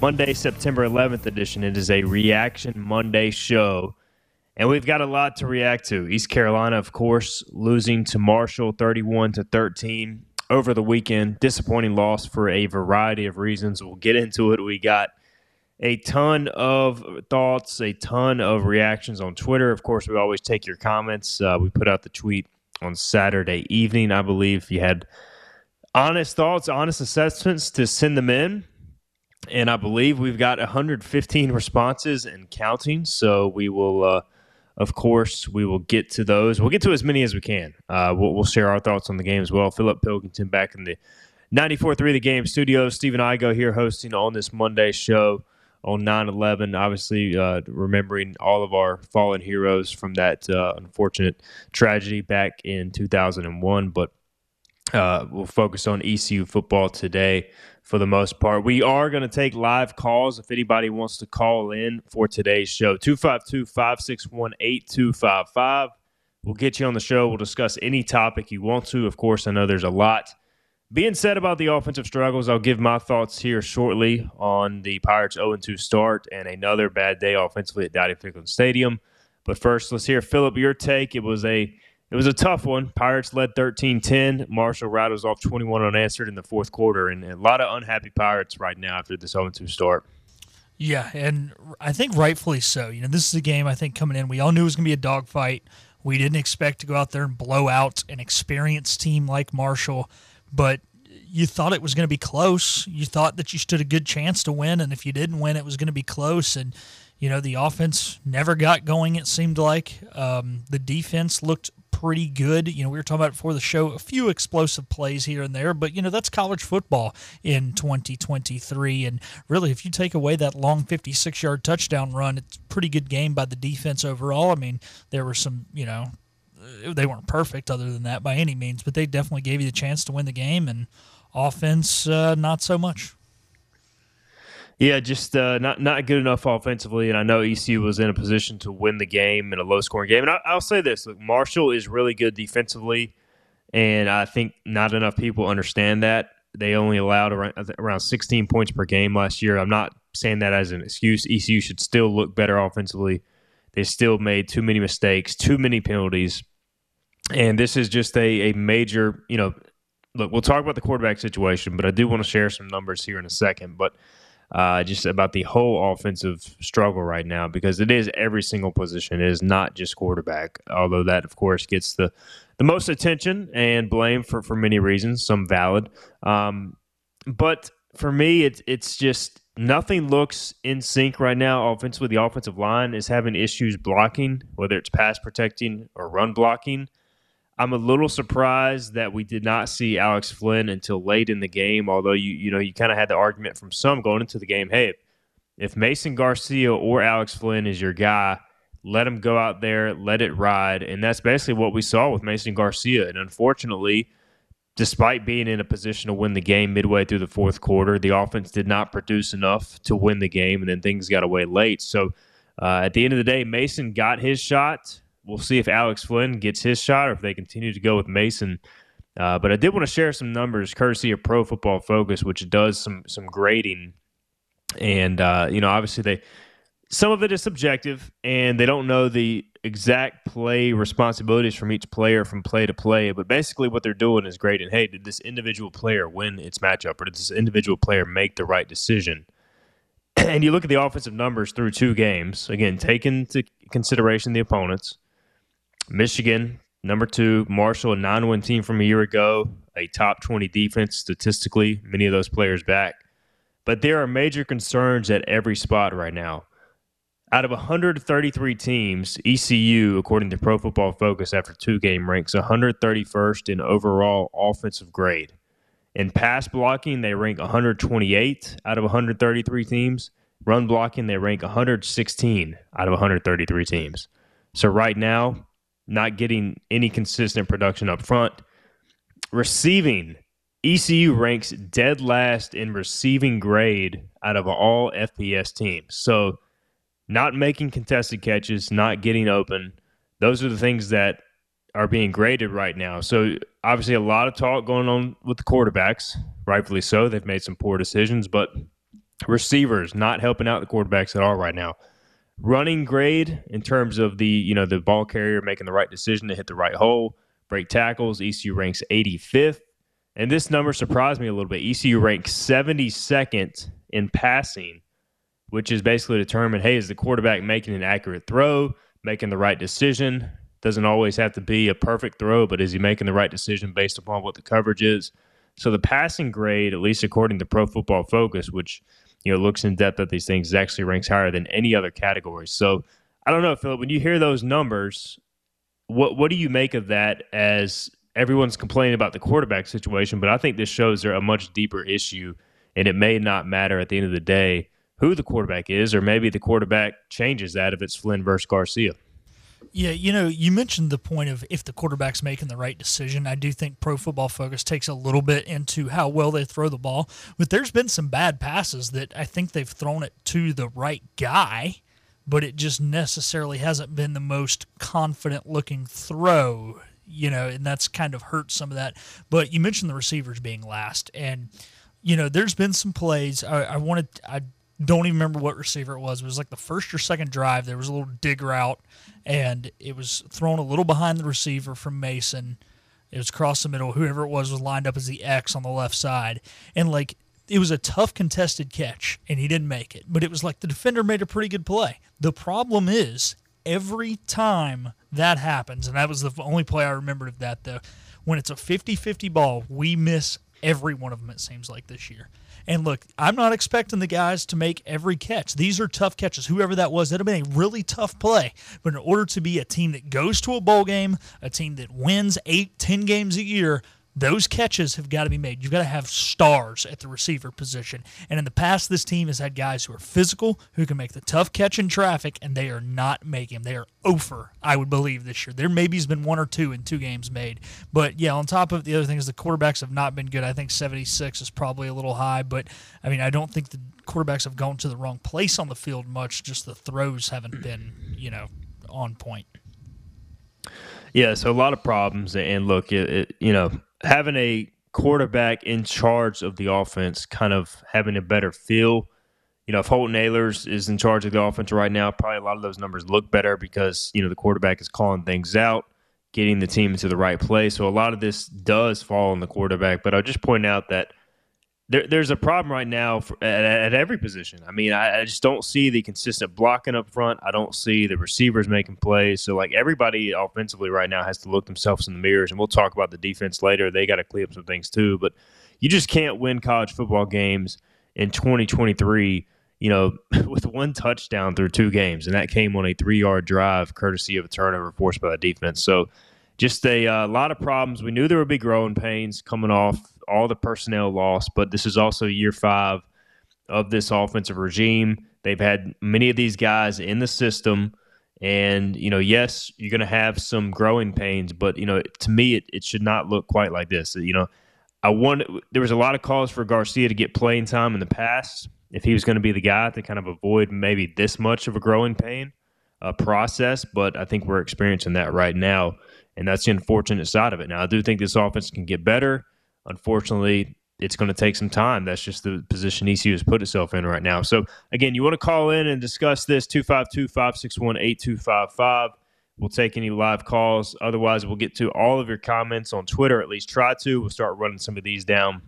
Monday, September 11th edition. It is a Reaction Monday show. And we've got a lot to react to. East Carolina, of course, losing to Marshall 31 to 13 over the weekend. Disappointing loss for a variety of reasons. We'll get into it. We got a ton of thoughts, a ton of reactions on Twitter. Of course, we always take your comments. Uh, we put out the tweet on Saturday evening, I believe. If you had honest thoughts, honest assessments, to send them in and I believe we've got 115 responses and counting. So we will, uh, of course, we will get to those. We'll get to as many as we can. Uh, we'll, we'll, share our thoughts on the game as well. Philip Pilkington back in the 94.3 The Game studio. Stephen Igo here hosting on this Monday show on 9-11 obviously uh, remembering all of our fallen heroes from that uh, unfortunate tragedy back in 2001 but uh, we'll focus on ecu football today for the most part. We are going to take live calls if anybody wants to call in for today's show. 252 561 8255. We'll get you on the show. We'll discuss any topic you want to. Of course, I know there's a lot being said about the offensive struggles. I'll give my thoughts here shortly on the Pirates 0 2 start and another bad day offensively at Dowdy Ficklen Stadium. But first, let's hear Philip your take. It was a it was a tough one. Pirates led 13 10. Marshall rattles off 21 unanswered in the fourth quarter, and a lot of unhappy Pirates right now after this 0 2 start. Yeah, and I think rightfully so. You know, this is a game I think coming in, we all knew it was going to be a dogfight. We didn't expect to go out there and blow out an experienced team like Marshall, but you thought it was going to be close. You thought that you stood a good chance to win, and if you didn't win, it was going to be close. And you know, the offense never got going. It seemed like um, the defense looked pretty good. You know, we were talking about before the show a few explosive plays here and there, but you know that's college football in 2023. And really, if you take away that long 56 yard touchdown run, it's a pretty good game by the defense overall. I mean, there were some, you know, they weren't perfect other than that by any means, but they definitely gave you the chance to win the game. And offense, uh, not so much. Yeah, just uh, not not good enough offensively, and I know ECU was in a position to win the game in a low scoring game. And I, will say this: look, Marshall is really good defensively, and I think not enough people understand that. They only allowed around, around 16 points per game last year. I'm not saying that as an excuse. ECU should still look better offensively. They still made too many mistakes, too many penalties, and this is just a, a major. You know, look, we'll talk about the quarterback situation, but I do want to share some numbers here in a second, but uh, just about the whole offensive struggle right now because it is every single position. It is not just quarterback, although that, of course, gets the, the most attention and blame for, for many reasons, some valid. Um, but for me, it's it's just nothing looks in sync right now. Offensively, the offensive line is having issues blocking, whether it's pass protecting or run blocking. I'm a little surprised that we did not see Alex Flynn until late in the game. Although you you know you kind of had the argument from some going into the game, hey, if Mason Garcia or Alex Flynn is your guy, let him go out there, let it ride, and that's basically what we saw with Mason Garcia. And unfortunately, despite being in a position to win the game midway through the fourth quarter, the offense did not produce enough to win the game, and then things got away late. So uh, at the end of the day, Mason got his shot we'll see if Alex Flynn gets his shot or if they continue to go with Mason. Uh, but I did want to share some numbers, courtesy of Pro Football Focus, which does some some grading, and uh, you know, obviously they some of it is subjective, and they don't know the exact play responsibilities from each player from play to play. But basically, what they're doing is grading. Hey, did this individual player win its matchup, or did this individual player make the right decision? and you look at the offensive numbers through two games. Again, take into consideration the opponents Michigan, number two. Marshall, a nine win team from a year ago, a top 20 defense statistically, many of those players back. But there are major concerns at every spot right now. Out of 133 teams, ECU, according to Pro Football Focus, after two game ranks 131st in overall offensive grade. In pass blocking, they rank 128 out of 133 teams. Run blocking, they rank 116 out of 133 teams. So right now, not getting any consistent production up front. Receiving, ECU ranks dead last in receiving grade out of all FBS teams. So not making contested catches, not getting open, those are the things that are being graded right now. So obviously a lot of talk going on with the quarterbacks, rightfully so. They've made some poor decisions, but receivers not helping out the quarterbacks at all right now. Running grade in terms of the, you know, the ball carrier making the right decision to hit the right hole, break tackles, ECU ranks 85th. And this number surprised me a little bit. ECU ranks 72nd in passing, which is basically determined, hey, is the quarterback making an accurate throw, making the right decision? Doesn't always have to be a perfect throw, but is he making the right decision based upon what the coverage is? So the passing grade, at least according to Pro Football Focus, which you know looks in depth at these things, actually ranks higher than any other category. So I don't know, Philip. When you hear those numbers, what what do you make of that? As everyone's complaining about the quarterback situation, but I think this shows there a much deeper issue, and it may not matter at the end of the day who the quarterback is, or maybe the quarterback changes that if it's Flynn versus Garcia. Yeah, you know, you mentioned the point of if the quarterback's making the right decision. I do think Pro Football Focus takes a little bit into how well they throw the ball, but there's been some bad passes that I think they've thrown it to the right guy, but it just necessarily hasn't been the most confident looking throw, you know, and that's kind of hurt some of that. But you mentioned the receivers being last, and you know, there's been some plays. I, I wanted, I don't even remember what receiver it was. It was like the first or second drive. There was a little dig route, and it was thrown a little behind the receiver from Mason. It was across the middle. Whoever it was was lined up as the X on the left side, and like it was a tough contested catch, and he didn't make it. But it was like the defender made a pretty good play. The problem is every time that happens, and that was the only play I remembered of that though. When it's a 50-50 ball, we miss every one of them. It seems like this year. And look, I'm not expecting the guys to make every catch. These are tough catches. Whoever that was, that'd have been a really tough play. But in order to be a team that goes to a bowl game, a team that wins eight, ten games a year, those catches have got to be made. You've got to have stars at the receiver position. And in the past, this team has had guys who are physical, who can make the tough catch in traffic, and they are not making them. They are over, I would believe, this year. There maybe has been one or two in two games made. But yeah, on top of the other things, the quarterbacks have not been good. I think 76 is probably a little high, but I mean, I don't think the quarterbacks have gone to the wrong place on the field much. Just the throws haven't been, you know, on point. Yeah, so a lot of problems, and look, it, it, you know, having a quarterback in charge of the offense, kind of having a better feel. You know, if Holton Ahlers is in charge of the offense right now, probably a lot of those numbers look better because, you know, the quarterback is calling things out, getting the team into the right place. So a lot of this does fall on the quarterback. But I'll just point out that there, there's a problem right now for, at, at, every position. I mean, I, I, just don't see the consistent blocking up front. I don't see the receivers making plays. So, like everybody offensively right now has to look themselves in the mirrors, and we'll talk about the defense later. They got to clean up some things too. But you just can't win college football games in 2023. You know, with one touchdown through two games, and that came on a three-yard drive, courtesy of a turnover forced by the defense. So, just a uh, lot of problems. We knew there would be growing pains coming off all the personnel lost, but this is also year five of this offensive regime. They've had many of these guys in the system. And, you know, yes, you're going to have some growing pains, but, you know, to me, it, it should not look quite like this. You know, I want, there was a lot of calls for Garcia to get playing time in the past if he was going to be the guy to kind of avoid maybe this much of a growing pain uh, process, but I think we're experiencing that right now. And that's the unfortunate side of it. Now, I do think this offense can get better. Unfortunately, it's going to take some time. That's just the position ECU has put itself in right now. So, again, you want to call in and discuss this 252 561 8255. We'll take any live calls. Otherwise, we'll get to all of your comments on Twitter, at least try to. We'll start running some of these down.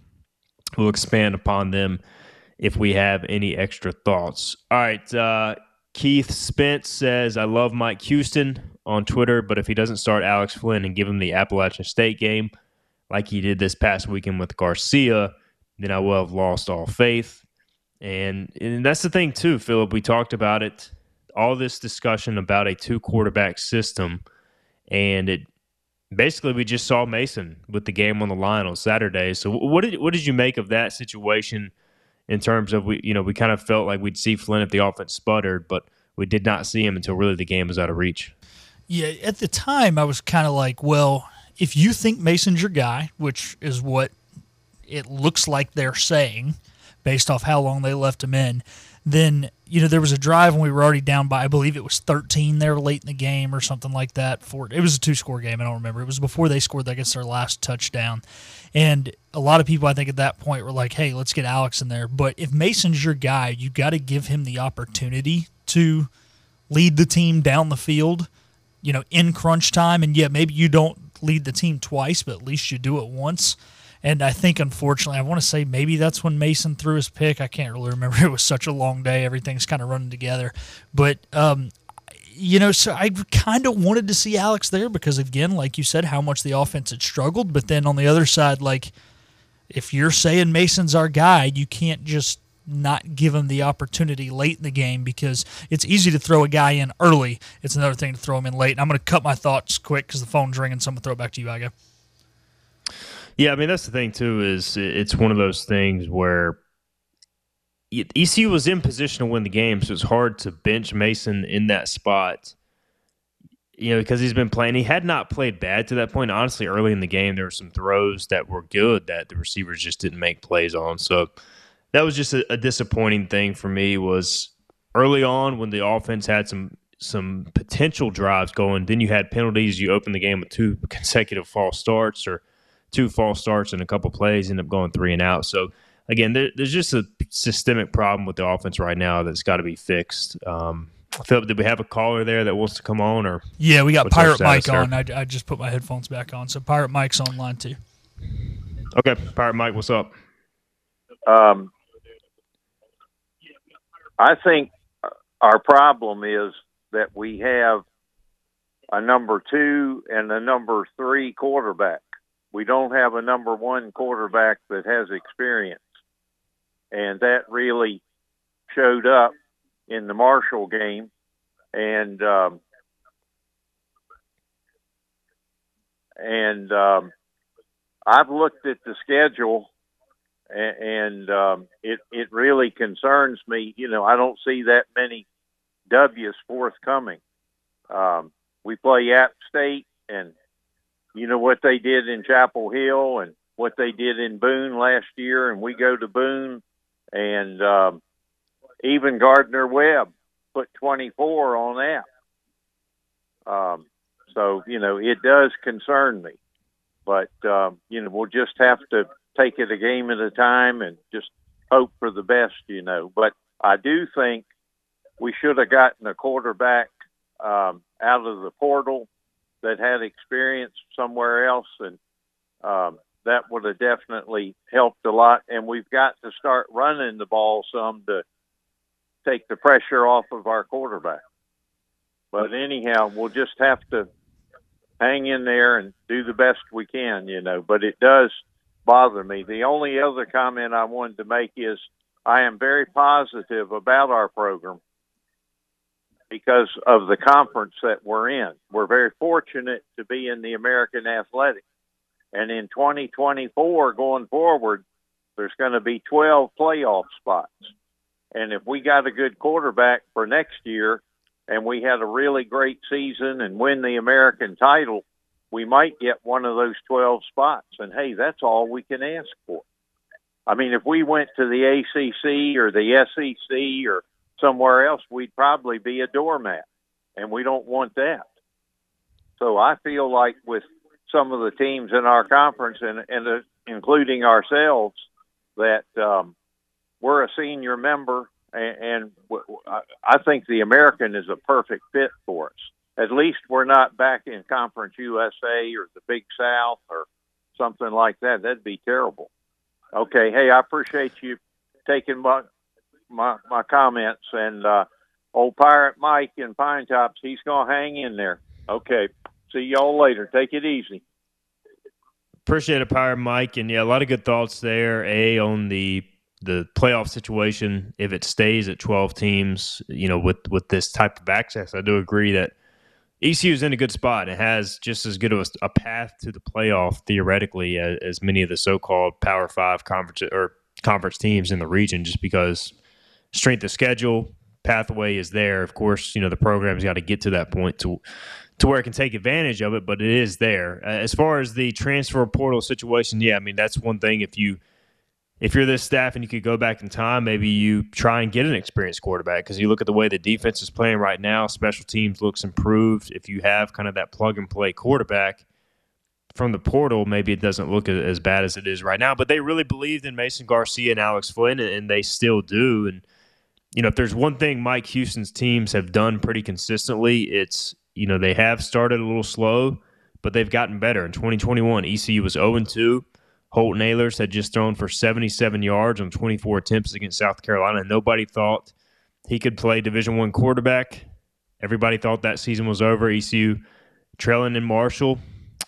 We'll expand upon them if we have any extra thoughts. All right. Uh, Keith Spence says, I love Mike Houston on Twitter, but if he doesn't start Alex Flynn and give him the Appalachian State game, like he did this past weekend with Garcia, then I will have lost all faith. And, and that's the thing, too, Philip. We talked about it, all this discussion about a two quarterback system. And it basically, we just saw Mason with the game on the line on Saturday. So, what did, what did you make of that situation? in terms of we you know we kind of felt like we'd see Flynn if the offense sputtered, but we did not see him until really the game was out of reach. Yeah, at the time I was kind of like, well, if you think Mason's your guy, which is what it looks like they're saying based off how long they left him in, then you know there was a drive when we were already down by I believe it was 13 there late in the game or something like that. For it was a two score game. I don't remember. It was before they scored I guess their last touchdown, and a lot of people I think at that point were like, "Hey, let's get Alex in there." But if Mason's your guy, you've got to give him the opportunity to lead the team down the field. You know, in crunch time, and yeah, maybe you don't lead the team twice, but at least you do it once. And I think, unfortunately, I want to say maybe that's when Mason threw his pick. I can't really remember. It was such a long day. Everything's kind of running together. But, um, you know, so I kind of wanted to see Alex there because, again, like you said, how much the offense had struggled. But then on the other side, like, if you're saying Mason's our guy, you can't just not give him the opportunity late in the game because it's easy to throw a guy in early. It's another thing to throw him in late. And I'm going to cut my thoughts quick because the phone's ringing. So I'm going to throw it back to you, Iga. Yeah, I mean that's the thing too. Is it's one of those things where ECU was in position to win the game, so it's hard to bench Mason in that spot. You know, because he's been playing. He had not played bad to that point. Honestly, early in the game, there were some throws that were good that the receivers just didn't make plays on. So that was just a, a disappointing thing for me. Was early on when the offense had some some potential drives going, then you had penalties. You opened the game with two consecutive false starts, or two false starts and a couple plays, end up going three and out. So again, there, there's just a systemic problem with the offense right now that's got to be fixed. Um, Philip, did we have a caller there that wants to come on, or yeah, we got Pirate Mike on. I, I, just put my headphones back on, so Pirate Mike's online too. Okay, Pirate Mike, what's up? Um, I think our problem is that we have a number two and a number three quarterback we don't have a number one quarterback that has experience. And that really showed up in the Marshall game. And, um, and, um, I've looked at the schedule and, um, it, it really concerns me. You know, I don't see that many W's forthcoming. Um, we play App State and you know what they did in Chapel Hill and what they did in Boone last year, and we go to Boone, and um, even Gardner Webb put 24 on that. Um, so you know it does concern me, but um, you know we'll just have to take it a game at a time and just hope for the best. You know, but I do think we should have gotten a quarterback um, out of the portal that had experience somewhere else, and um, that would have definitely helped a lot. And we've got to start running the ball some to take the pressure off of our quarterback. But anyhow, we'll just have to hang in there and do the best we can, you know. But it does bother me. The only other comment I wanted to make is I am very positive about our program because of the conference that we're in. We're very fortunate to be in the American Athletic. And in 2024, going forward, there's going to be 12 playoff spots. And if we got a good quarterback for next year and we had a really great season and win the American title, we might get one of those 12 spots. And hey, that's all we can ask for. I mean, if we went to the ACC or the SEC or somewhere else, we'd probably be a doormat, and we don't want that. So I feel like with some of the teams in our conference, and, and uh, including ourselves, that um, we're a senior member, and, and w- I think the American is a perfect fit for us. At least we're not back in Conference USA or the Big South or something like that. That'd be terrible. Okay, hey, I appreciate you taking my my my comments. And uh, old pirate Mike in Pinetops, he's gonna hang in there. Okay, see y'all later. Take it easy. Appreciate it, Pirate Mike, and yeah, a lot of good thoughts there. A on the the playoff situation if it stays at 12 teams you know with with this type of access i do agree that ecu is in a good spot it has just as good of a, a path to the playoff theoretically as, as, many of the so-called power five conference or conference teams in the region just because strength of schedule pathway is there. Of course, you know the program's got to get to that point to to where it can take advantage of it, but it is there. Uh, as far as the transfer portal situation, yeah, I mean that's one thing. If you if you're this staff and you could go back in time, maybe you try and get an experienced quarterback because you look at the way the defense is playing right now. Special teams looks improved. If you have kind of that plug and play quarterback from the portal, maybe it doesn't look as bad as it is right now. But they really believed in Mason Garcia and Alex Flynn, and they still do. And you know, if there's one thing Mike Houston's teams have done pretty consistently, it's you know they have started a little slow, but they've gotten better. In 2021, ECU was 0 2. Holton Ahlers had just thrown for 77 yards on 24 attempts against South Carolina. Nobody thought he could play Division One quarterback. Everybody thought that season was over. ECU trailing in Marshall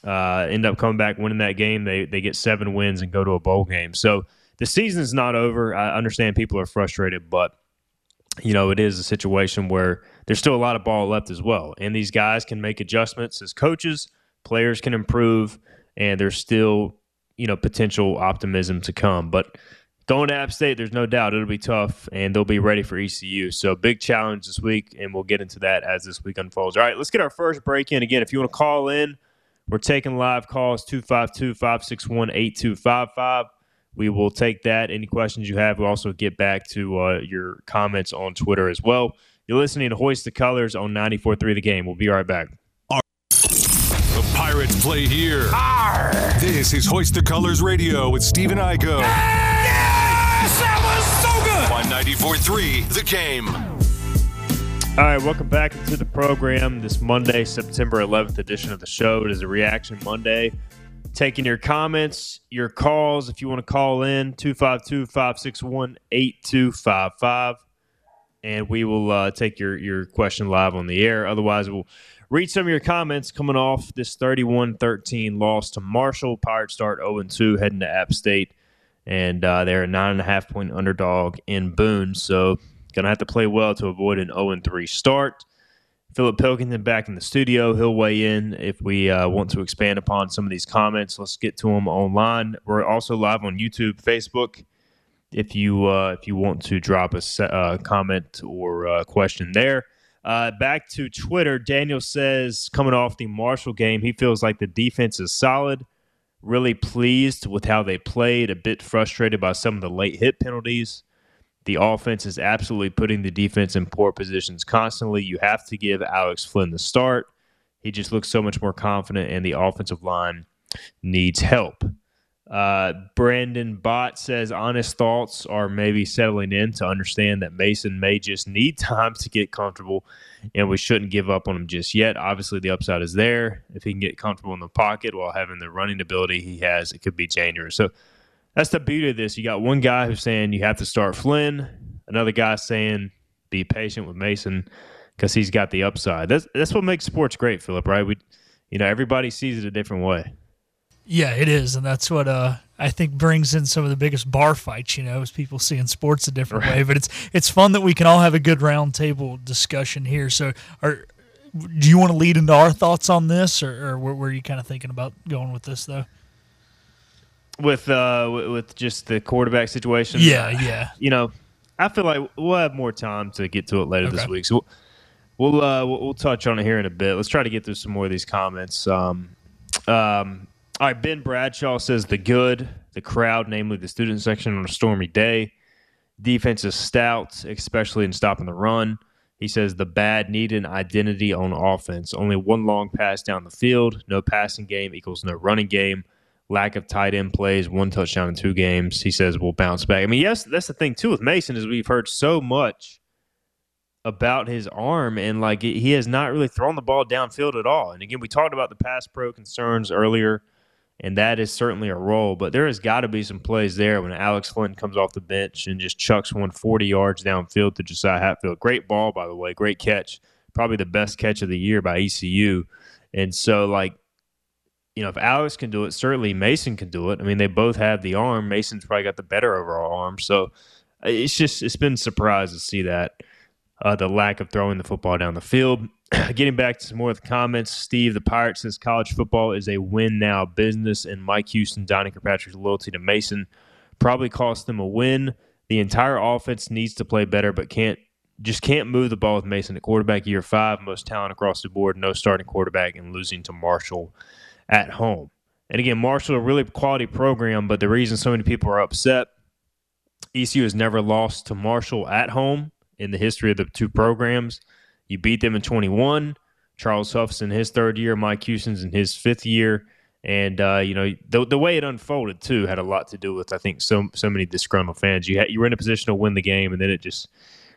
uh, end up coming back winning that game. They they get seven wins and go to a bowl game. So the season's not over. I understand people are frustrated, but you know, it is a situation where there's still a lot of ball left as well. And these guys can make adjustments as coaches, players can improve, and there's still, you know, potential optimism to come. But going to App State, there's no doubt it'll be tough, and they'll be ready for ECU. So big challenge this week, and we'll get into that as this week unfolds. All right, let's get our first break in. Again, if you want to call in, we're taking live calls 252 561 8255 we will take that. Any questions you have, we'll also get back to uh, your comments on Twitter as well. You're listening to Hoist the Colors on 94.3 The Game. We'll be right back. The Pirates play here. Arr! This is Hoist the Colors Radio with Stephen Igo. Yes! That was so good! On 94.3 The Game. All right, welcome back into the program this Monday, September 11th edition of the show. It is a Reaction Monday taking your comments, your calls. If you want to call in, 252 561 8255. And we will uh, take your, your question live on the air. Otherwise, we'll read some of your comments coming off this 31 13 loss to Marshall. Pirates start 0 2, heading to App State. And uh, they're a nine and a half point underdog in Boone. So, going to have to play well to avoid an 0 3 start. Philip Pilkington back in the studio. He'll weigh in if we uh, want to expand upon some of these comments. Let's get to them online. We're also live on YouTube, Facebook. If you uh, if you want to drop a uh, comment or a question there. Uh, back to Twitter, Daniel says coming off the Marshall game, he feels like the defense is solid. Really pleased with how they played. A bit frustrated by some of the late hit penalties. The offense is absolutely putting the defense in poor positions constantly. You have to give Alex Flynn the start. He just looks so much more confident, and the offensive line needs help. Uh, Brandon Bott says honest thoughts are maybe settling in to understand that Mason may just need time to get comfortable, and we shouldn't give up on him just yet. Obviously, the upside is there. If he can get comfortable in the pocket while having the running ability he has, it could be dangerous. So that's the beauty of this. You got one guy who's saying you have to start Flynn, another guy saying be patient with Mason because he's got the upside. That's that's what makes sports great, Philip. Right? We, you know, everybody sees it a different way. Yeah, it is, and that's what uh, I think brings in some of the biggest bar fights. You know, is people seeing sports a different right. way. But it's it's fun that we can all have a good roundtable discussion here. So, are do you want to lead into our thoughts on this, or, or where, where are you kind of thinking about going with this, though? with uh with just the quarterback situation. Yeah, yeah. You know, I feel like we'll have more time to get to it later okay. this week. So we'll we'll, uh, we'll touch on it here in a bit. Let's try to get through some more of these comments. Um, um, all right, Ben Bradshaw says the good, the crowd, namely the student section on a stormy day. Defense is stout, especially in stopping the run. He says the bad need an identity on offense. Only one long pass down the field. No passing game equals no running game lack of tight end plays, one touchdown in two games. He says we'll bounce back. I mean, yes, that's the thing too with Mason is we've heard so much about his arm and like he has not really thrown the ball downfield at all. And again, we talked about the pass pro concerns earlier, and that is certainly a role. But there has got to be some plays there when Alex Flynn comes off the bench and just chucks one 40 yards downfield to Josiah Hatfield. Great ball, by the way. Great catch. Probably the best catch of the year by ECU. And so, like, you know, if Alex can do it, certainly Mason can do it. I mean, they both have the arm. Mason's probably got the better overall arm. So uh, it's just it's been a surprise to see that uh, the lack of throwing the football down the field. Getting back to some more of the comments, Steve, the Pirates says college football is a win now business, and Mike Houston, Donnie Kirkpatrick's loyalty to Mason probably cost them a win. The entire offense needs to play better, but can't just can't move the ball with Mason at quarterback. Year five, most talent across the board, no starting quarterback, and losing to Marshall at home. And again, Marshall a really quality program, but the reason so many people are upset, ECU has never lost to Marshall at home in the history of the two programs. You beat them in 21. Charles Huff's in his third year, Mike Houston's in his fifth year. And uh, you know the the way it unfolded too had a lot to do with I think so so many disgruntled fans. You had, you were in a position to win the game, and then it just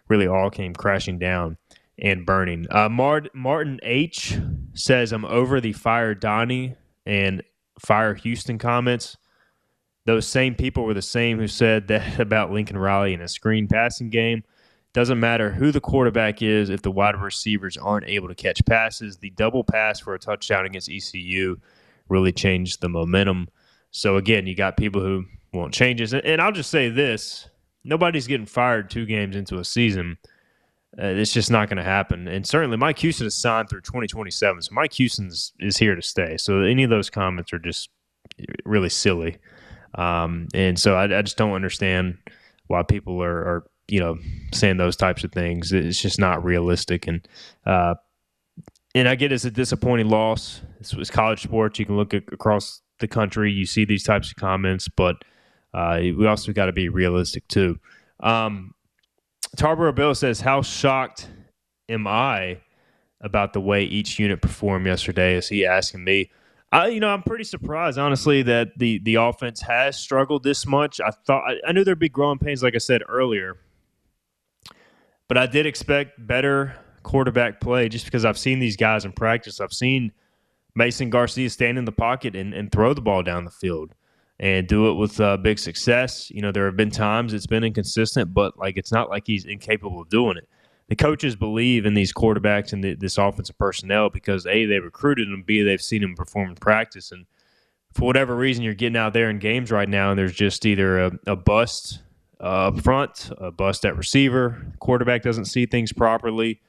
really all came crashing down and burning. Uh, Mart, Martin H says I'm over the fire Donnie and fire Houston comments. Those same people were the same who said that about Lincoln Riley in a screen passing game. Doesn't matter who the quarterback is if the wide receivers aren't able to catch passes. The double pass for a touchdown against ECU really changed the momentum. So again, you got people who want changes, and, and I'll just say this: nobody's getting fired two games into a season. Uh, it's just not going to happen. And certainly, Mike Houston is signed through 2027, so Mike Houston is here to stay. So any of those comments are just really silly. Um, and so I, I, just don't understand why people are, are, you know, saying those types of things. It's just not realistic. And uh, and I get it's a disappointing loss. It's, was college sports. You can look at, across the country, you see these types of comments, but uh, we also got to be realistic too. Um, Tarboro Bill says, "How shocked am I about the way each unit performed yesterday?" Is he asking me? I, you know, I'm pretty surprised, honestly, that the the offense has struggled this much. I thought I, I knew there'd be growing pains, like I said earlier, but I did expect better quarterback play just because I've seen these guys in practice. I've seen Mason Garcia stand in the pocket and, and throw the ball down the field and do it with uh, big success. You know, there have been times it's been inconsistent, but like it's not like he's incapable of doing it. The coaches believe in these quarterbacks and the, this offensive personnel because a they recruited them, b they've seen them perform in practice, and for whatever reason you're getting out there in games right now and there's just either a, a bust uh, up front, a bust at receiver, quarterback doesn't see things properly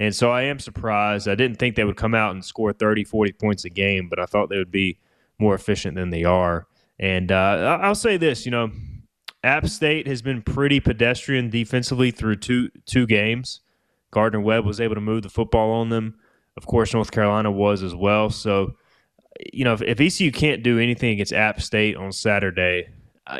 and so I am surprised. I didn't think they would come out and score 30, 40 points a game, but I thought they would be more efficient than they are. And uh, I'll say this, you know, App State has been pretty pedestrian defensively through two two games. Gardner Webb was able to move the football on them. Of course, North Carolina was as well. So, you know, if, if ECU can't do anything against App State on Saturday,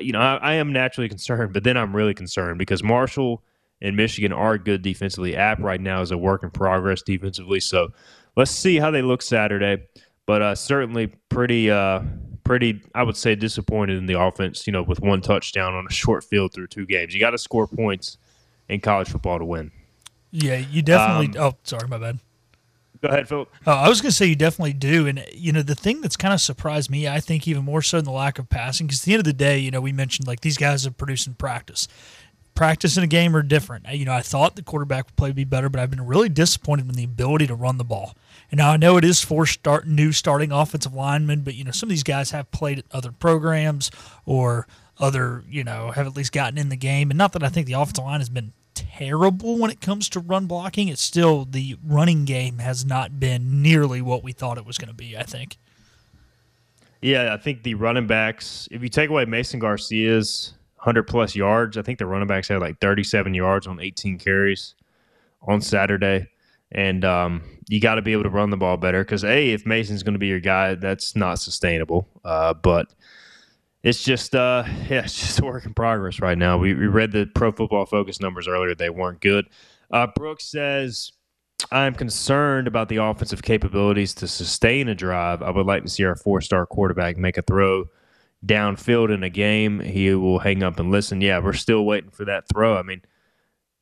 you know, I, I am naturally concerned. But then I'm really concerned because Marshall – and Michigan are good defensively. App right now is a work in progress defensively. So let's see how they look Saturday. But uh, certainly pretty, uh, pretty, I would say, disappointed in the offense. You know, with one touchdown on a short field through two games, you got to score points in college football to win. Yeah, you definitely. Um, oh, sorry, my bad. Go ahead, Phil. Uh, I was going to say you definitely do, and you know the thing that's kind of surprised me, I think, even more so than the lack of passing, because at the end of the day, you know, we mentioned like these guys have produced in practice, practice and a game are different. You know, I thought the quarterback would play be better, but I've been really disappointed in the ability to run the ball. And now I know it is for start new starting offensive linemen, but you know, some of these guys have played at other programs or other, you know, have at least gotten in the game. And not that I think the offensive line has been terrible when it comes to run blocking. It's still the running game has not been nearly what we thought it was going to be, I think. Yeah, I think the running backs, if you take away Mason Garcia's 100 plus yards. I think the running backs had like 37 yards on 18 carries on Saturday. And um, you got to be able to run the ball better because, A, if Mason's going to be your guy, that's not sustainable. Uh, but it's just, uh, yeah, it's just a work in progress right now. We, we read the pro football focus numbers earlier, they weren't good. Uh, Brooks says, I'm concerned about the offensive capabilities to sustain a drive. I would like to see our four star quarterback make a throw downfield in a game, he will hang up and listen. Yeah, we're still waiting for that throw. I mean,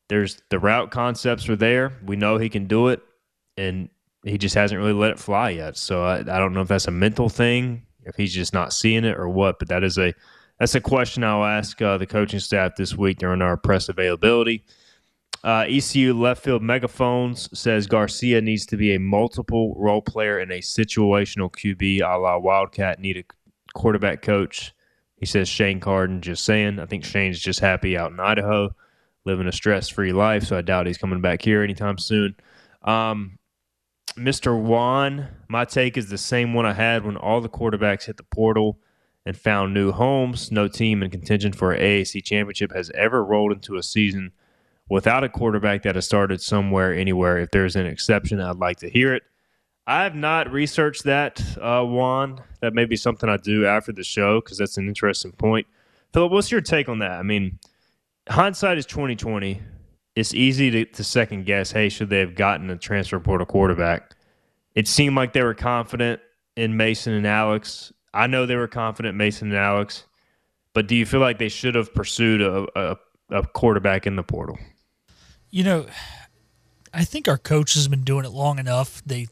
there's the route concepts are there. We know he can do it, and he just hasn't really let it fly yet. So I, I don't know if that's a mental thing, if he's just not seeing it or what. But that is a that's a question I'll ask uh, the coaching staff this week during our press availability. Uh, ECU left field megaphones says Garcia needs to be a multiple role player and a situational QB a la Wildcat need a quarterback coach. He says Shane Carden just saying. I think Shane's just happy out in Idaho, living a stress free life. So I doubt he's coming back here anytime soon. Um, Mr. Juan, my take is the same one I had when all the quarterbacks hit the portal and found new homes. No team in contention for an AAC championship has ever rolled into a season without a quarterback that has started somewhere, anywhere. If there's an exception, I'd like to hear it. I have not researched that, uh, Juan. That may be something I do after the show because that's an interesting point. Philip, what's your take on that? I mean, hindsight is twenty twenty. It's easy to, to second guess. Hey, should they have gotten a transfer portal quarterback? It seemed like they were confident in Mason and Alex. I know they were confident Mason and Alex, but do you feel like they should have pursued a, a, a quarterback in the portal? You know, I think our coach has been doing it long enough. They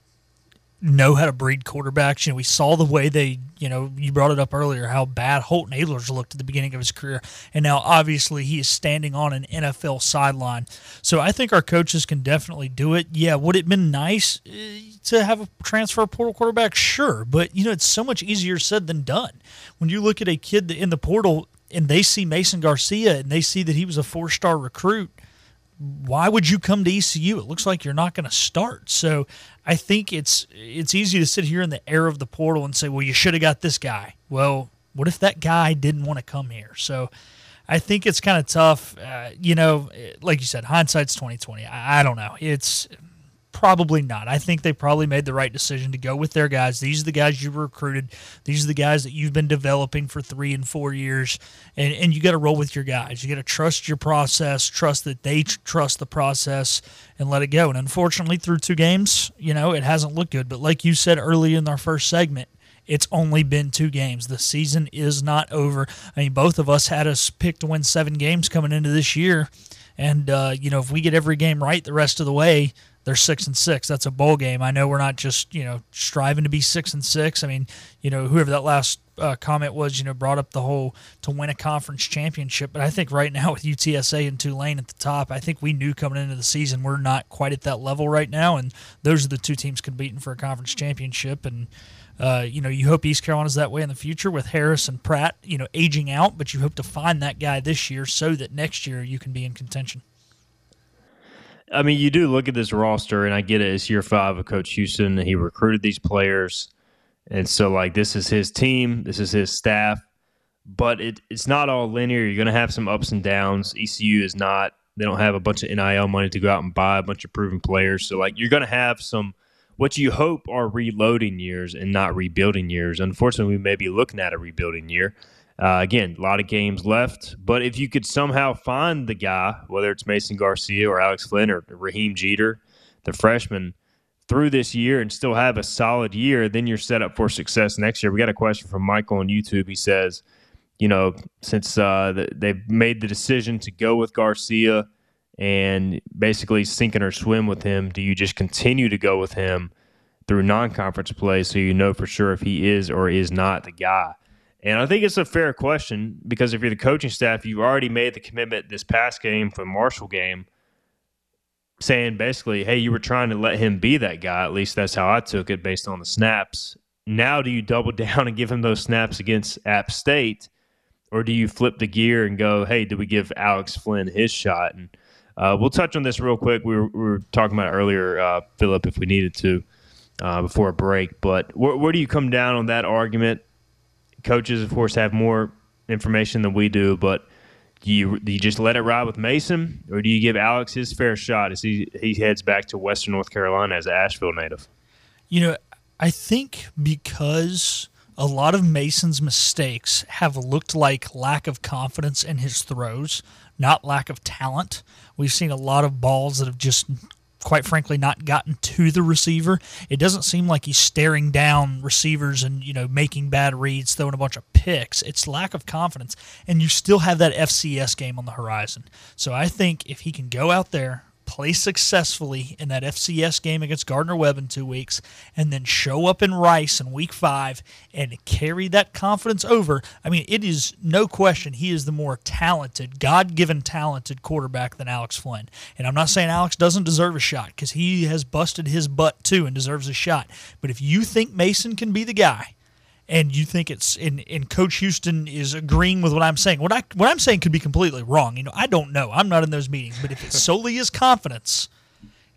know how to breed quarterbacks. You know, we saw the way they, you know, you brought it up earlier how bad Holton Ahlers looked at the beginning of his career, and now obviously he is standing on an NFL sideline. So I think our coaches can definitely do it. Yeah, would it been nice eh, to have a transfer portal quarterback? Sure, but you know it's so much easier said than done. When you look at a kid in the portal and they see Mason Garcia and they see that he was a four-star recruit why would you come to ECU? It looks like you're not going to start. So I think it's it's easy to sit here in the air of the portal and say, well, you should have got this guy. Well, what if that guy didn't want to come here? So I think it's kind of tough. Uh, you know, like you said, hindsight's twenty twenty. I, I don't know. It's Probably not. I think they probably made the right decision to go with their guys. These are the guys you recruited. These are the guys that you've been developing for three and four years. And, and you got to roll with your guys. You got to trust your process, trust that they tr- trust the process, and let it go. And unfortunately, through two games, you know, it hasn't looked good. But like you said early in our first segment, it's only been two games. The season is not over. I mean, both of us had us picked to win seven games coming into this year. And, uh, you know, if we get every game right the rest of the way, they're six and six. That's a bowl game. I know we're not just you know striving to be six and six. I mean, you know, whoever that last uh, comment was, you know, brought up the whole to win a conference championship. But I think right now with UTSA and Tulane at the top, I think we knew coming into the season we're not quite at that level right now, and those are the two teams competing for a conference championship. And uh, you know, you hope East Carolina's that way in the future with Harris and Pratt, you know, aging out, but you hope to find that guy this year so that next year you can be in contention. I mean, you do look at this roster, and I get it. It's year five of Coach Houston. He recruited these players, and so like this is his team, this is his staff, but it, it's not all linear. You're going to have some ups and downs. ECU is not. They don't have a bunch of NIL money to go out and buy a bunch of proven players. So like you're going to have some what you hope are reloading years and not rebuilding years. Unfortunately, we may be looking at a rebuilding year. Uh, again, a lot of games left, but if you could somehow find the guy, whether it's Mason Garcia or Alex Flynn or Raheim Jeter, the freshman, through this year and still have a solid year, then you're set up for success next year. We got a question from Michael on YouTube. He says, you know, since uh, the, they've made the decision to go with Garcia and basically sink or swim with him, do you just continue to go with him through non conference play so you know for sure if he is or is not the guy? And I think it's a fair question because if you're the coaching staff, you've already made the commitment this past game for the Marshall game, saying basically, hey, you were trying to let him be that guy. At least that's how I took it based on the snaps. Now, do you double down and give him those snaps against App State? Or do you flip the gear and go, hey, do we give Alex Flynn his shot? And uh, we'll touch on this real quick. We were, we were talking about earlier, uh, Philip, if we needed to uh, before a break. But where, where do you come down on that argument? Coaches, of course, have more information than we do, but do you, do you just let it ride with Mason, or do you give Alex his fair shot as he, he heads back to Western North Carolina as an Asheville native? You know, I think because a lot of Mason's mistakes have looked like lack of confidence in his throws, not lack of talent. We've seen a lot of balls that have just quite frankly not gotten to the receiver. It doesn't seem like he's staring down receivers and you know making bad reads, throwing a bunch of picks. It's lack of confidence, and you still have that FCS game on the horizon. So I think if he can go out there, play successfully in that FCS game against Gardner Webb in two weeks, and then show up in Rice in week five and carry that confidence over. I mean, it is no question he is the more talented, God given talented quarterback than Alex Flynn. And I'm not saying Alex doesn't deserve a shot because he has busted his butt too and deserves a shot. But if you think Mason can be the guy, and you think it's in in Coach Houston is agreeing with what I'm saying. What I what I'm saying could be completely wrong. You know, I don't know. I'm not in those meetings. But if it's solely his confidence,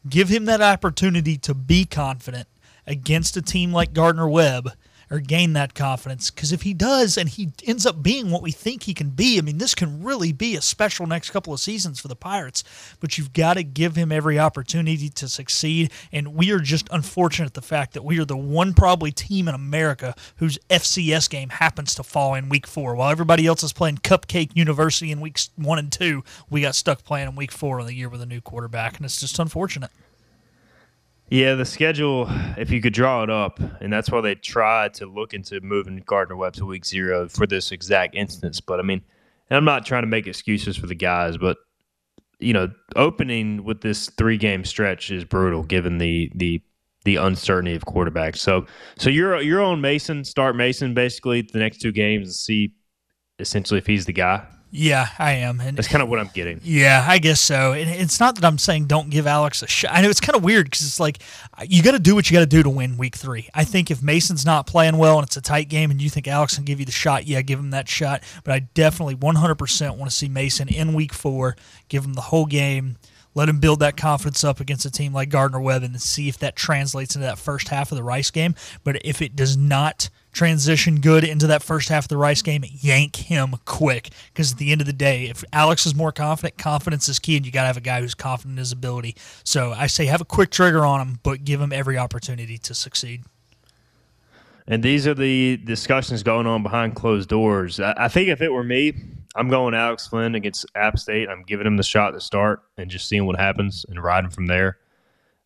give him that opportunity to be confident against a team like Gardner Webb or gain that confidence. Because if he does and he ends up being what we think he can be, I mean, this can really be a special next couple of seasons for the Pirates. But you've got to give him every opportunity to succeed. And we are just unfortunate the fact that we are the one probably team in America whose FCS game happens to fall in week four. While everybody else is playing Cupcake University in weeks one and two, we got stuck playing in week four of the year with a new quarterback. And it's just unfortunate. Yeah, the schedule, if you could draw it up, and that's why they tried to look into moving Gardner Webb to week zero for this exact instance. But I mean, I'm not trying to make excuses for the guys, but you know, opening with this three game stretch is brutal given the the the uncertainty of quarterbacks. So so you're you're on Mason, start Mason basically the next two games and see essentially if he's the guy. Yeah, I am. And that's kind of what I'm getting. Yeah, I guess so. And it's not that I'm saying don't give Alex a shot. I know it's kind of weird because it's like uh, you got to do what you got to do to win week three. I think if Mason's not playing well and it's a tight game and you think Alex can give you the shot, yeah, give him that shot. But I definitely 100% want to see Mason in week four, give him the whole game. Let him build that confidence up against a team like Gardner Webb and see if that translates into that first half of the Rice game. But if it does not transition good into that first half of the Rice game, yank him quick. Because at the end of the day, if Alex is more confident, confidence is key, and you got to have a guy who's confident in his ability. So I say have a quick trigger on him, but give him every opportunity to succeed. And these are the discussions going on behind closed doors. I, think if it were me, I'm going Alex Flynn against App State. I'm giving him the shot to start and just seeing what happens and riding from there.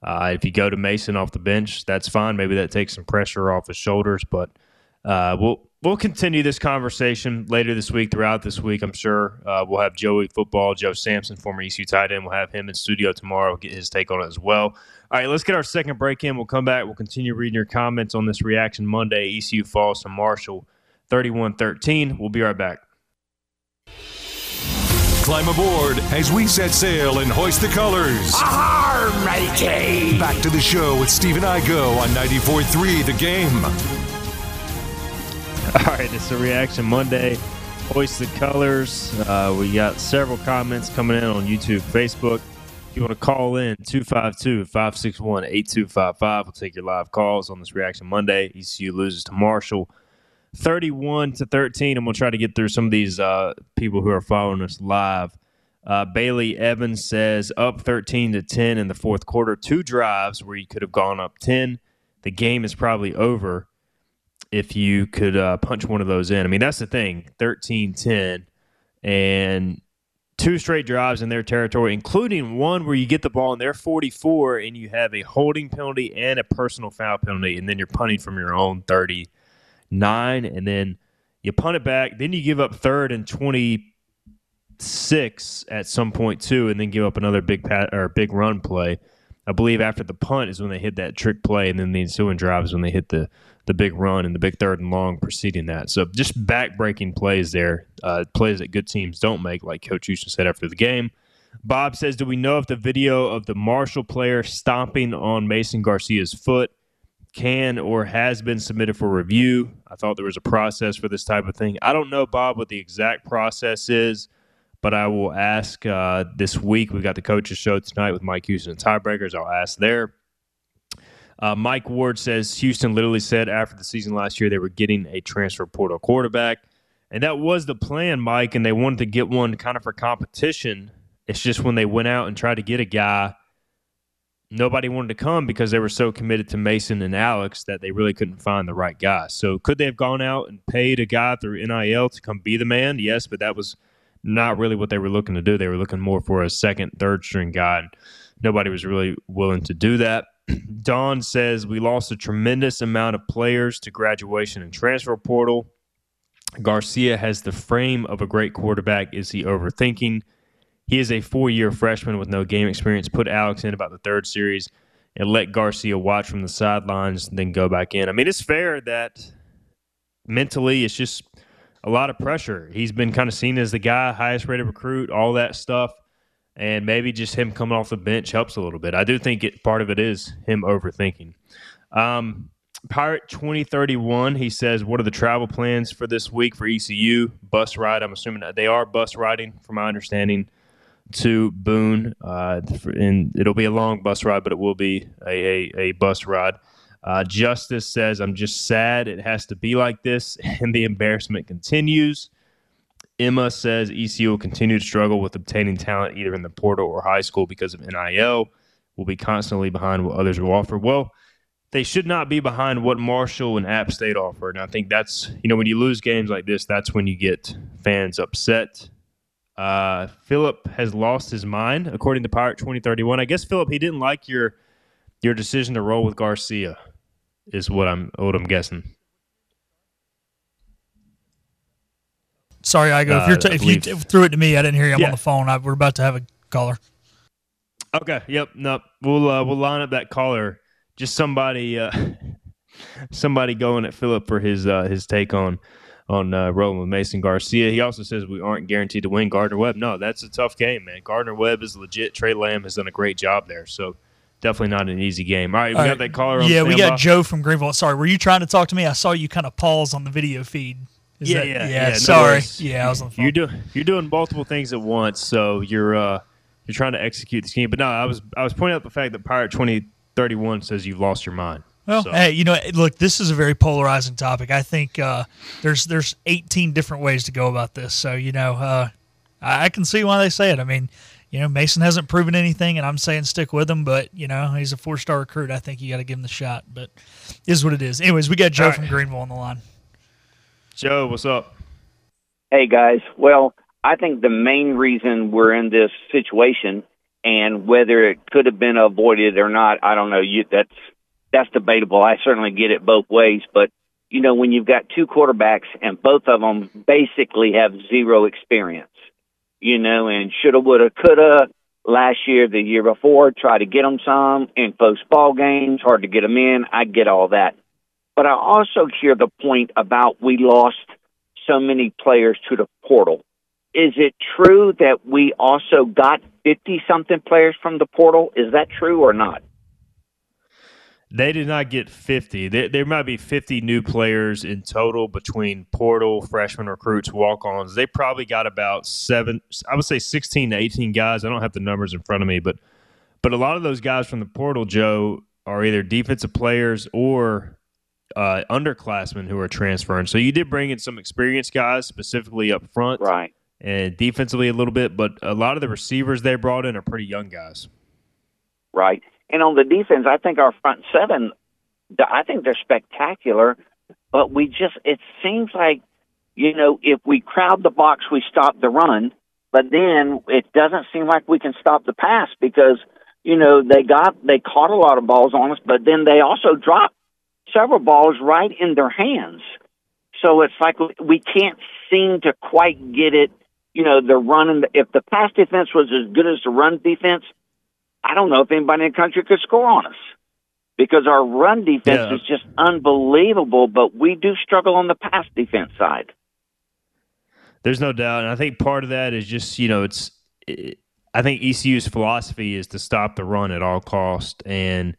Uh, if you go to Mason off the bench, that's fine. Maybe that takes some pressure off his shoulders, but – uh, we'll we'll continue this conversation later this week, throughout this week. I'm sure uh, we'll have Joey Football, Joe Sampson, former ECU tight end. We'll have him in studio tomorrow. Get his take on it as well. All right, let's get our second break in. We'll come back. We'll continue reading your comments on this reaction Monday. ECU falls to Marshall 31 13. We'll be right back. Climb aboard as we set sail and hoist the colors. Ahar, matey! Back to the show with Stephen Igo on 94.3 The Game. All right, it's a reaction Monday. Hoist the colors. Uh, we got several comments coming in on YouTube, Facebook. If you want to call in, 252 561 8255. We'll take your live calls on this reaction Monday. ECU loses to Marshall 31 to 13. I'm going to try to get through some of these uh, people who are following us live. Uh, Bailey Evans says up 13 to 10 in the fourth quarter. Two drives where you could have gone up 10. The game is probably over if you could uh, punch one of those in. I mean, that's the thing 13 10 and two straight drives in their territory, including one where you get the ball in their 44 and you have a holding penalty and a personal foul penalty, and then you're punting from your own 39, and then you punt it back. Then you give up third and 26 at some point, too, and then give up another big pat or big run play. I believe after the punt is when they hit that trick play, and then the ensuing drive is when they hit the the big run and the big third and long preceding that. So just back-breaking plays there, uh, plays that good teams don't make, like Coach Houston said after the game. Bob says, "Do we know if the video of the Marshall player stomping on Mason Garcia's foot can or has been submitted for review?" I thought there was a process for this type of thing. I don't know, Bob, what the exact process is, but I will ask uh, this week. We've got the coaches show tonight with Mike Houston and tiebreakers. I'll ask there. Uh, Mike Ward says Houston literally said after the season last year they were getting a transfer portal quarterback. And that was the plan, Mike, and they wanted to get one kind of for competition. It's just when they went out and tried to get a guy, nobody wanted to come because they were so committed to Mason and Alex that they really couldn't find the right guy. So could they have gone out and paid a guy through NIL to come be the man? Yes, but that was not really what they were looking to do. They were looking more for a second, third string guy. And nobody was really willing to do that. Don says we lost a tremendous amount of players to graduation and transfer portal. Garcia has the frame of a great quarterback. Is he overthinking? He is a four year freshman with no game experience. Put Alex in about the third series and let Garcia watch from the sidelines, then go back in. I mean, it's fair that mentally it's just a lot of pressure. He's been kind of seen as the guy, highest rated recruit, all that stuff and maybe just him coming off the bench helps a little bit. I do think it, part of it is him overthinking. Um, Pirate 2031, he says, What are the travel plans for this week for ECU? Bus ride. I'm assuming they are bus riding, from my understanding, to Boone. Uh, and it'll be a long bus ride, but it will be a, a, a bus ride. Uh, Justice says, I'm just sad it has to be like this, and the embarrassment continues. Emma says ECU will continue to struggle with obtaining talent either in the portal or high school because of NIL. Will be constantly behind what others will offer. Well, they should not be behind what Marshall and App State offer. And I think that's, you know, when you lose games like this, that's when you get fans upset. Uh, Philip has lost his mind, according to Pirate 2031. I guess, Philip, he didn't like your your decision to roll with Garcia, is what I'm what I'm guessing. Sorry, I go. Uh, if, you're t- I if you t- threw it to me, I didn't hear you. I'm Yeah. on the phone. I, we're about to have a caller. Okay. Yep. No. We'll uh, we'll line up that caller. Just somebody uh, somebody going at Philip for his uh, his take on on uh, rolling with Mason Garcia. He also says we aren't guaranteed to win Gardner Webb. No, that's a tough game, man. Gardner Webb is legit. Tre Lamb has done a great job there. So definitely not an easy game. All right, we All got right. that caller. On Yeah, we got Joe from Greenville. Sorry, were you trying to talk to me? I saw you kind of pause on the video feed. Is Yeah, that- yeah, yeah. yeah, no sorry. worries. yeah, I was on the phone. You're doing you're doing multiple things at once, so you're uh, you're trying to execute the scheme. But no, I was I was pointing out the fact that Pirate twenty thirty one says you've lost your mind. Well, So- hey, you know, look, this is a very polarizing topic. I think uh, there's there's 18 different ways to go about this. So you know, uh, I, I can see why they say it. I mean, you know, Mason hasn't proven anything, and I'm saying stick with him. But you know, he's a four star recruit. I think you got to give him the shot. But is what it is. Anyways, we got Joe All right. from Greenville on the line. Joe, what's up? Hey guys, well, I think the main reason we're in this situation, and whether it could have been avoided or not, I don't know. You, that's that's debatable. I certainly get it both ways, but you know, when you've got two quarterbacks and both of them basically have zero experience, you know, and shoulda, woulda, coulda last year, the year before, try to get them some in close ball games, hard to get them in. I get all that, but I also hear the point about we lost so many players to the portal. Is it true that we also got 50 something players from the portal? Is that true or not? They did not get 50. There, there might be 50 new players in total between portal, freshman recruits, walk ons. They probably got about seven, I would say 16 to 18 guys. I don't have the numbers in front of me, but but a lot of those guys from the portal, Joe, are either defensive players or uh, underclassmen who are transferring. So you did bring in some experienced guys, specifically up front Right. and defensively a little bit, but a lot of the receivers they brought in are pretty young guys. Right. And on the defense, I think our front seven, I think they're spectacular, but we just, it seems like, you know, if we crowd the box, we stop the run, but then it doesn't seem like we can stop the pass because, you know, they got, they caught a lot of balls on us, but then they also dropped several balls right in their hands. So it's like we can't seem to quite get it. You know, the running. If the pass defense was as good as the run defense, I don't know if anybody in the country could score on us because our run defense Yeah. is just unbelievable. But we do struggle on the pass defense side. There's no doubt, and I think part of that is just you know it's. It, I think ECU's philosophy is to stop the run at all cost, and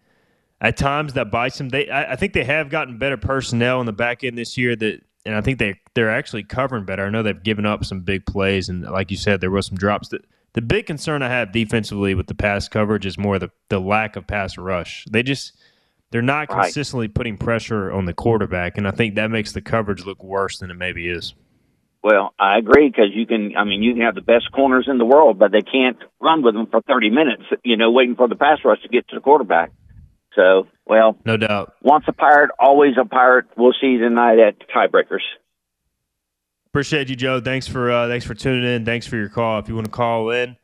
at times that bites them. They, I, I think they have gotten better personnel in the back end this year. That, and I think they they're actually covering better. I know they've given up some big plays, and like you said, there was some drops. That the big concern I have defensively with the pass coverage is more the the lack of pass rush. They just they're not Right. consistently putting pressure on the quarterback, and I think that makes the coverage look worse than it maybe is. Well, I agree because you can. I mean, you can have the best corners in the world, but they can't run with them for thirty minutes. You know, waiting for the pass rush to get to the quarterback. So, well, No doubt. once a pirate, always a pirate. We'll see you tonight at tiebreakers. Appreciate you, Joe. Thanks for uh, thanks for tuning in. Thanks for your call. If you want to call in,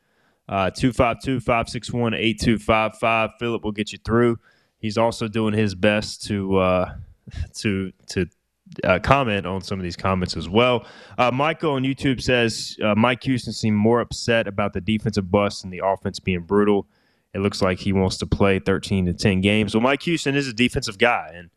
uh, 252-561-8255. Philip will get you through. He's also doing his best to uh, to to uh, comment on some of these comments as well. Uh, Michael on YouTube says uh, Mike Houston seemed more upset about the defensive bust and the offense being brutal. It looks like he wants to play 13 to 10 games. Well, Mike Houston is a defensive guy, and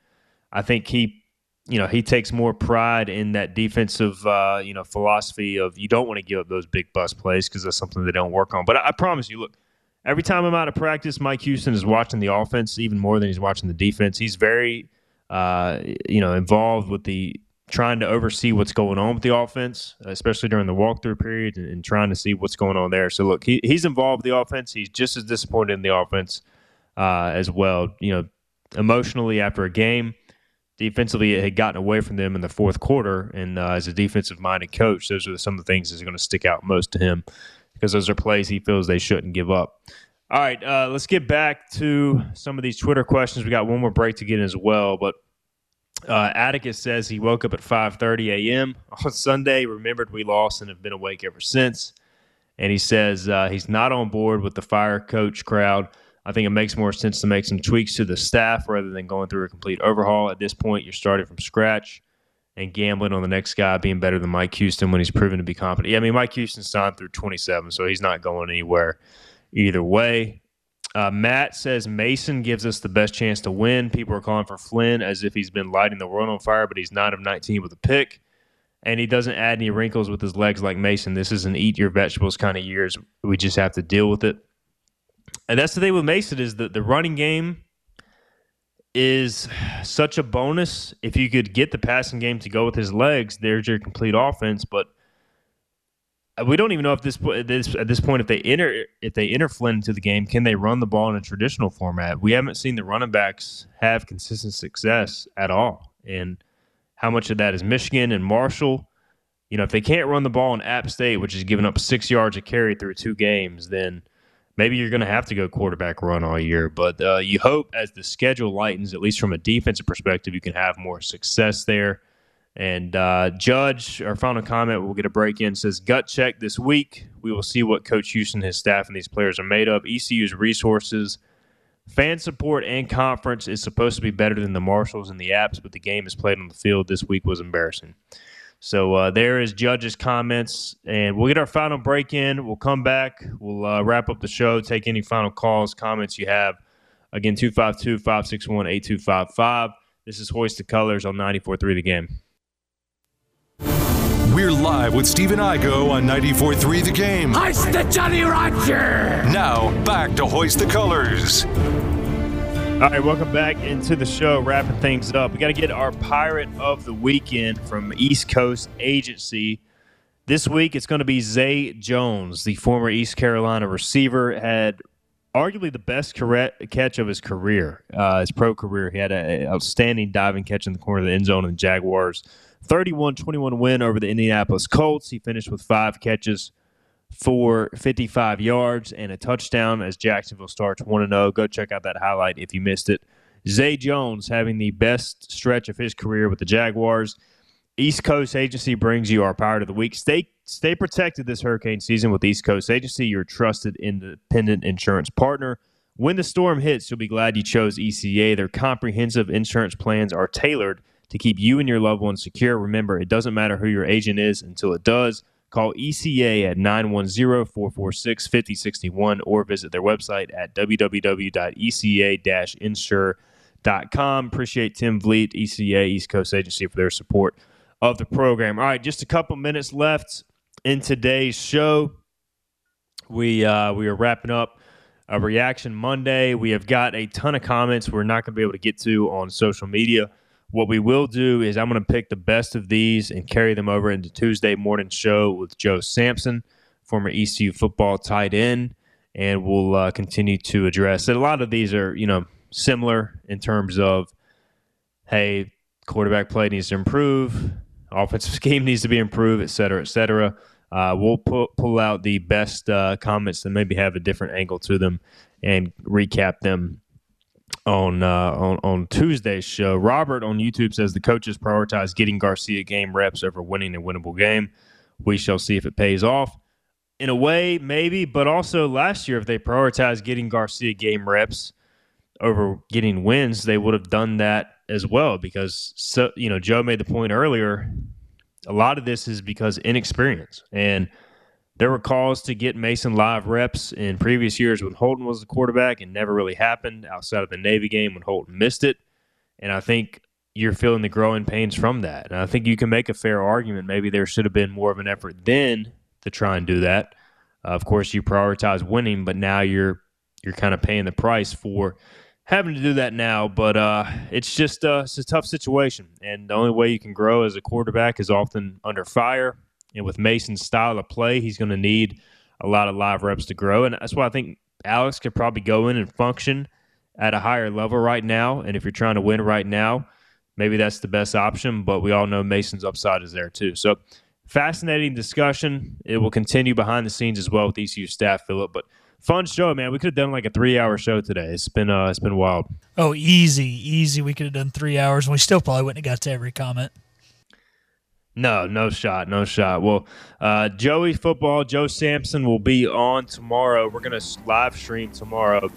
I think he you know he takes more pride in that defensive uh, you know philosophy of you don't want to give up those big bust plays because that's something they don't work on. But I, I promise you, look, every time I'm out of practice, Mike Houston is watching the offense even more than he's watching the defense. He's very uh, you know involved with the trying to oversee what's going on with the offense, especially during the walkthrough period, and, and trying to see what's going on there. So look, he, he's involved with the offense. He's just as disappointed in the offense uh, as well. You know, emotionally after a game. Defensively, it had gotten away from them in the fourth quarter, and uh, as a defensive-minded coach, those are some of the things that's going to stick out most to him because those are plays he feels they shouldn't give up. All right, uh, let's get back to some of these Twitter questions. We got one more break to get in as well, but uh, Atticus says he woke up at 5:30 a.m. on Sunday, remembered we lost, and have been awake ever since. And he says uh, he's not on board with the fire coach crowd. I think it makes more sense to make some tweaks to the staff rather than going through a complete overhaul. At this point, you're starting from scratch and gambling on the next guy being better than Mike Houston when he's proven to be competent. Yeah, I mean, Mike Houston signed through 27, so he's not going anywhere either way. Uh, Matt says Mason gives us the best chance to win. People are calling for Flynn as if he's been lighting the world on fire, but he's 9 of 19 with a pick. And he doesn't add any wrinkles with his legs like Mason. This is an eat your vegetables kind of years. We just have to deal with it. And that's the thing with Mason is that the running game is such a bonus. If you could get the passing game to go with his legs, there's your complete offense. But we don't even know if this, at this point if they enter if they enter Flynn into the game, can they run the ball in a traditional format? We haven't seen the running backs have consistent success at all, and how much of that is Michigan and Marshall? You know, if they can't run the ball in App State, which is giving up six yards a carry through two games, then maybe you're going to have to go quarterback run all year. But uh, you hope as the schedule lightens, at least from a defensive perspective, you can have more success there. And uh, Judge, our final comment, we'll get a break in, says gut check this week. We will see what Coach Houston, his staff, and these players are made of. ECU's resources, fan support, and conference is supposed to be better than the Marshalls and the Apps, but the game is played on the field this week was embarrassing. So uh, there is Judge's comments, and we'll get our final break in. We'll come back. We'll uh, wrap up the show, take any final calls, comments you have. Again, 252 561 8255. This is Hoist the Colors on 94.3 The Game. We're live with Stephen Igo on 94.3 The Game. Hoist the Jolly Roger! Now, back to Hoist the Colors. All right, welcome back into the show. Wrapping things up. We got to get our Pirate of the Weekend from East Coast Agency. This week, it's going to be Zay Jones, the former East Carolina receiver, had arguably the best catch of his career, uh, his pro career. He had an outstanding diving catch in the corner of the end zone in the Jaguars 31 21 win over the Indianapolis Colts. He finished with five catches for 55 yards and a touchdown as Jacksonville starts 1 0. Go check out that highlight if you missed it. Zay Jones having the best stretch of his career with the Jaguars. East Coast Agency brings you our Pirate of the Week. Stay stay protected this hurricane season with East Coast Agency, your trusted independent insurance partner. When the storm hits, you'll be glad you chose ECA. Their comprehensive insurance plans are tailored to keep you and your loved ones secure. Remember, it doesn't matter who your agent is until it does. Call ECA at 910 446 5061 or visit their website at www.eca insure.com. Appreciate Tim Vliet, ECA, East Coast Agency, for their support of the program. All right, just a couple minutes left in today's show. We, uh, we are wrapping up a reaction Monday. We have got a ton of comments we're not going to be able to get to on social media. What we will do is I'm going to pick the best of these and carry them over into Tuesday morning show with Joe Sampson, former ECU football tight end, and we'll uh, continue to address it. A lot of these are, you know, similar in terms of, hey, quarterback play needs to improve, offensive scheme needs to be improved, et cetera, et cetera. Uh, we'll pull, pull out the best uh, comments that maybe have a different angle to them and recap them on uh, on on Tuesday's show. Robert on YouTube says the coaches prioritize getting Garcia game reps over winning a winnable game. We shall see if it pays off. In a way, maybe, but also last year, if they prioritized getting Garcia game reps over getting wins, they would have done that as well. Because so you know, Joe made the point earlier. A lot of this is because inexperience and there were calls to get Mason live reps in previous years when Holton was the quarterback and never really happened outside of the Navy game when Holton missed it. And I think you're feeling the growing pains from that. And I think you can make a fair argument. Maybe there should have been more of an effort then to try and do that. Uh, of course, you prioritize winning, but now you're you're kind of paying the price for having to do that now. But uh, it's just uh, it's a tough situation, and the only way you can grow as a quarterback is often under fire. And with Mason's style of play, he's going to need a lot of live reps to grow. And that's why I think Alex could probably go in and function at a higher level right now. And if you're trying to win right now, maybe that's the best option. But we all know Mason's upside is there too. So fascinating discussion. It will continue behind the scenes as well with ECU staff, Philip. But fun show, man. We could have done like a three hour show today. It's been uh, it's been wild. Oh, easy, easy. We could have done three hours, and we still probably wouldn't have got to every comment. No, no shot, no shot. Well, uh, Joey football, Joe Sampson will be on tomorrow. We're gonna live stream tomorrow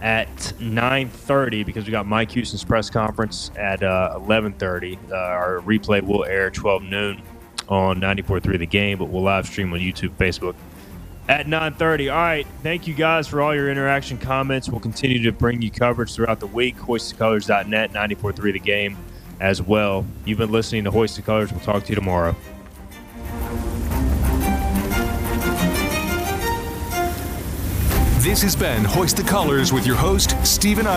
at 9:30 because we got Mike Houston's press conference at uh, 11:30. Uh, our replay will air 12 noon on 94.3 The Game, but we'll live stream on YouTube, Facebook at 9.30 all right thank you guys for all your interaction comments we'll continue to bring you coverage throughout the week hoistthecolors.net 94.3 the game as well. You've been listening to hoist the colors. We'll talk to you tomorrow. This has been Hoist the Colors with your host, Stephen I.